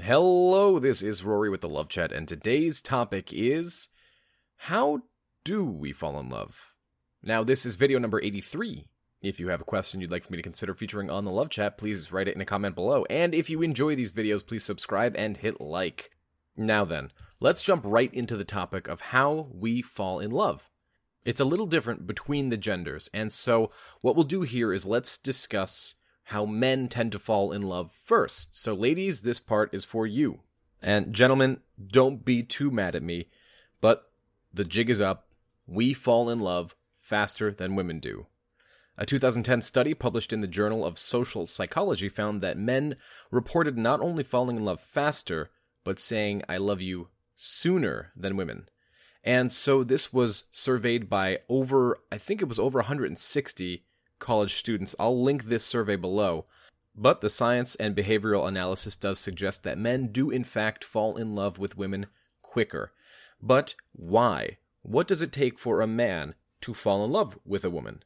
Hello, this is Rory with the Love Chat, and today's topic is How do we fall in love? Now, this is video number 83. If you have a question you'd like for me to consider featuring on the Love Chat, please write it in a comment below. And if you enjoy these videos, please subscribe and hit like. Now then, let's jump right into the topic of how we fall in love. It's a little different between the genders, and so what we'll do here is let's discuss how men tend to fall in love first. So, ladies, this part is for you. And, gentlemen, don't be too mad at me, but the jig is up. We fall in love faster than women do. A 2010 study published in the Journal of Social Psychology found that men reported not only falling in love faster, but saying, I love you sooner than women. And so this was surveyed by over, I think it was over 160 college students. I'll link this survey below. But the science and behavioral analysis does suggest that men do, in fact, fall in love with women quicker. But why? What does it take for a man to fall in love with a woman?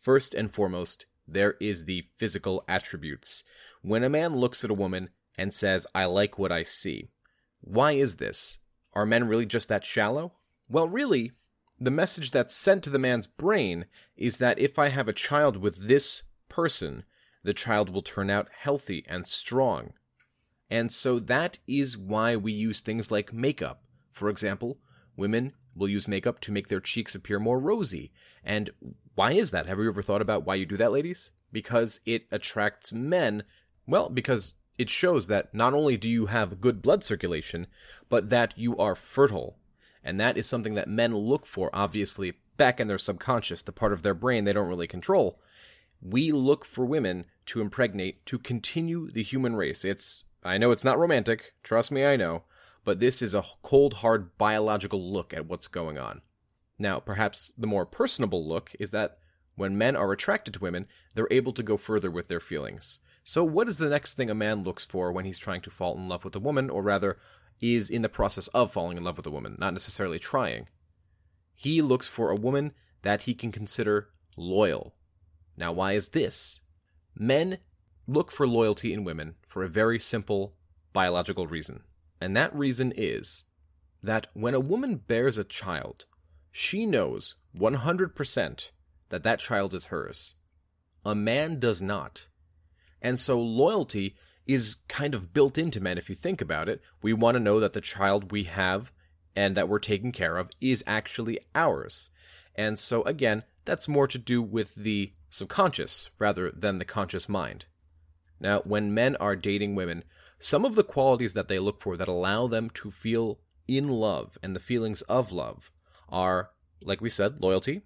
First and foremost, there is the physical attributes. When a man looks at a woman and says, I like what I see, why is this? Are men really just that shallow? Well, really, the message that's sent to the man's brain is that if I have a child with this person, the child will turn out healthy and strong. And so that is why we use things like makeup. For example, women will use makeup to make their cheeks appear more rosy. And why is that? Have you ever thought about why you do that, ladies? Because it attracts men. Well, because it shows that not only do you have good blood circulation, but that you are fertile and that is something that men look for, obviously, back in their subconscious, the part of their brain they don't really control. We look for women to impregnate to continue the human race. It's, I know it's not romantic, trust me, I know, but this is a cold, hard biological look at what's going on. Now, perhaps the more personable look is that when men are attracted to women, they're able to go further with their feelings. So, what is the next thing a man looks for when he's trying to fall in love with a woman, or rather, is in the process of falling in love with a woman, not necessarily trying. He looks for a woman that he can consider loyal. Now, why is this? Men look for loyalty in women for a very simple biological reason. And that reason is that when a woman bears a child, she knows 100% that that child is hers. A man does not. And so loyalty is kind of built into men if you think about it. We want to know that the child we have and that we're taking care of is actually ours. And so, again, that's more to do with the subconscious rather than the conscious mind. Now, when men are dating women, some of the qualities that they look for that allow them to feel in love and the feelings of love are, like we said, loyalty,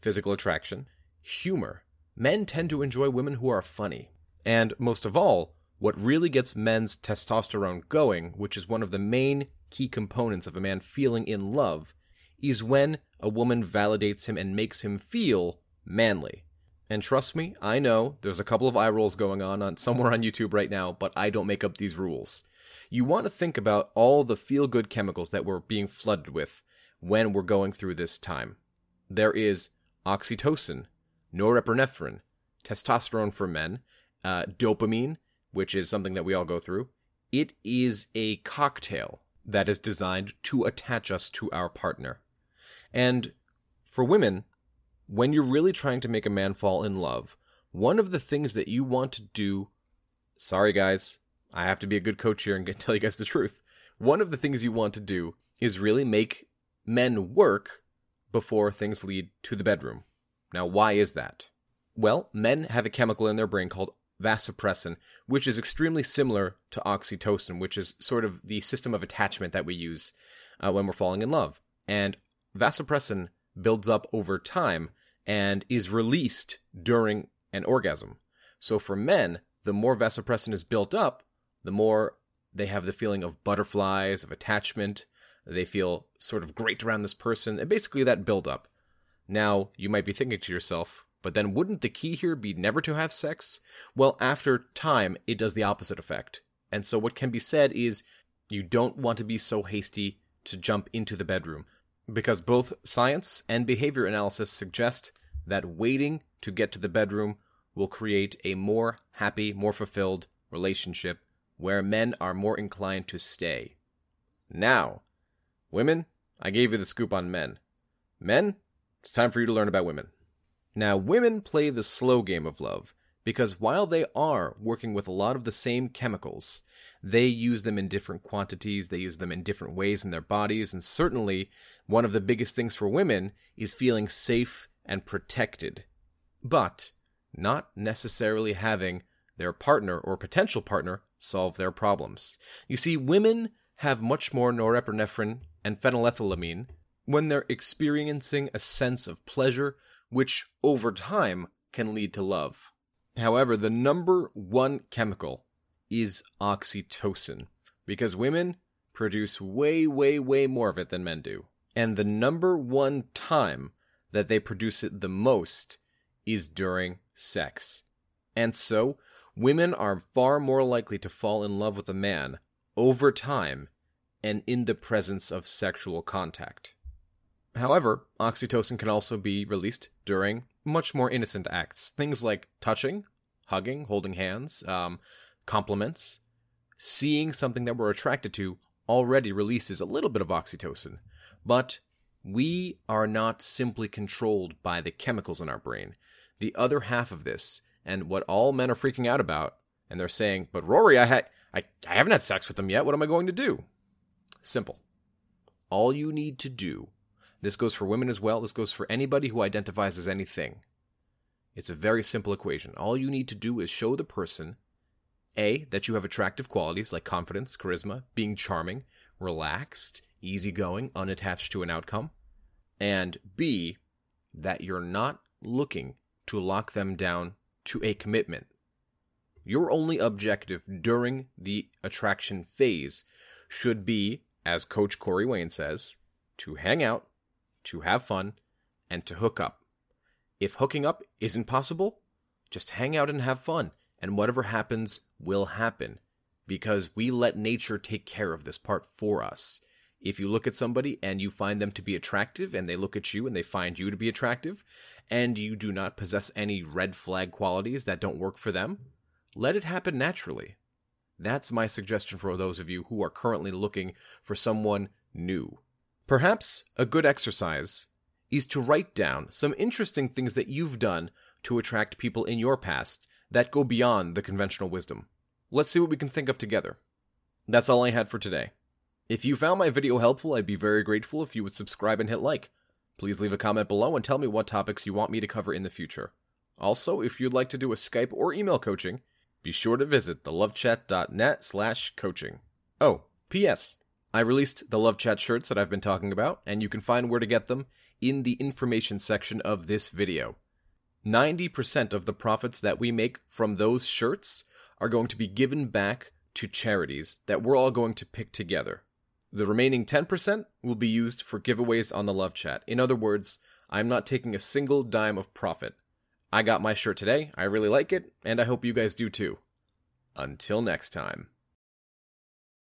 physical attraction, humor. Men tend to enjoy women who are funny. And most of all, what really gets men's testosterone going, which is one of the main key components of a man feeling in love, is when a woman validates him and makes him feel manly. And trust me, I know there's a couple of eye rolls going on, on somewhere on YouTube right now, but I don't make up these rules. You want to think about all the feel good chemicals that we're being flooded with when we're going through this time. There is oxytocin, norepinephrine, testosterone for men, uh, dopamine, which is something that we all go through. It is a cocktail that is designed to attach us to our partner. And for women, when you're really trying to make a man fall in love, one of the things that you want to do, sorry guys, I have to be a good coach here and tell you guys the truth. One of the things you want to do is really make men work before things lead to the bedroom. Now, why is that? Well, men have a chemical in their brain called vasopressin, which is extremely similar to oxytocin, which is sort of the system of attachment that we use uh, when we're falling in love. And vasopressin builds up over time and is released during an orgasm. So for men, the more vasopressin is built up, the more they have the feeling of butterflies, of attachment. They feel sort of great around this person, and basically that build up. Now, you might be thinking to yourself, but then wouldn't the key here be never to have sex? Well, after time, it does the opposite effect. And so what can be said is you don't want to be so hasty to jump into the bedroom because both science and behavior analysis suggest that waiting to get to the bedroom will create a more happy, more fulfilled relationship where men are more inclined to stay. Now, women, I gave you the scoop on men. Men, it's time for you to learn about women. Now, women play the slow game of love because while they are working with a lot of the same chemicals, they use them in different quantities, they use them in different ways in their bodies, and certainly one of the biggest things for women is feeling safe and protected, but not necessarily having their partner or potential partner solve their problems. You see, women have much more norepinephrine and phenylethylamine when they're experiencing a sense of pleasure, which over time can lead to love. However, the number one chemical is oxytocin, because women produce way, way, way more of it than men do. And the number one time that they produce it the most is during sex. And so, women are far more likely to fall in love with a man over time and in the presence of sexual contact. However, oxytocin can also be released during much more innocent acts, things like touching, hugging, holding hands, um, compliments. Seeing something that we're attracted to already releases a little bit of oxytocin, but we are not simply controlled by the chemicals in our brain. The other half of this, and what all men are freaking out about, and they're saying, "But Rory, I ha- I, I haven't had sex with them yet. What am I going to do?" Simple. All you need to do, this goes for women as well, this goes for anybody who identifies as anything. It's a very simple equation. All you need to do is show the person A, that you have attractive qualities like confidence, charisma, being charming, relaxed, easygoing, unattached to an outcome, and B, that you're not looking to lock them down to a commitment. Your only objective during the attraction phase should be as Coach Corey Wayne says, to hang out, to have fun, and to hook up. If hooking up isn't possible, just hang out and have fun, and whatever happens will happen because we let nature take care of this part for us. If you look at somebody and you find them to be attractive, and they look at you and they find you to be attractive, and you do not possess any red flag qualities that don't work for them, let it happen naturally. That's my suggestion for those of you who are currently looking for someone new. Perhaps a good exercise is to write down some interesting things that you've done to attract people in your past that go beyond the conventional wisdom. Let's see what we can think of together. That's all I had for today. If you found my video helpful, I'd be very grateful if you would subscribe and hit like. Please leave a comment below and tell me what topics you want me to cover in the future. Also, if you'd like to do a Skype or email coaching, be sure to visit thelovechat.net slash coaching. Oh, P.S. I released the Love Chat shirts that I've been talking about, and you can find where to get them in the information section of this video. 90% of the profits that we make from those shirts are going to be given back to charities that we're all going to pick together. The remaining 10% will be used for giveaways on the Love Chat. In other words, I'm not taking a single dime of profit. I got my shirt today. I really like it, and I hope you guys do too. Until next time.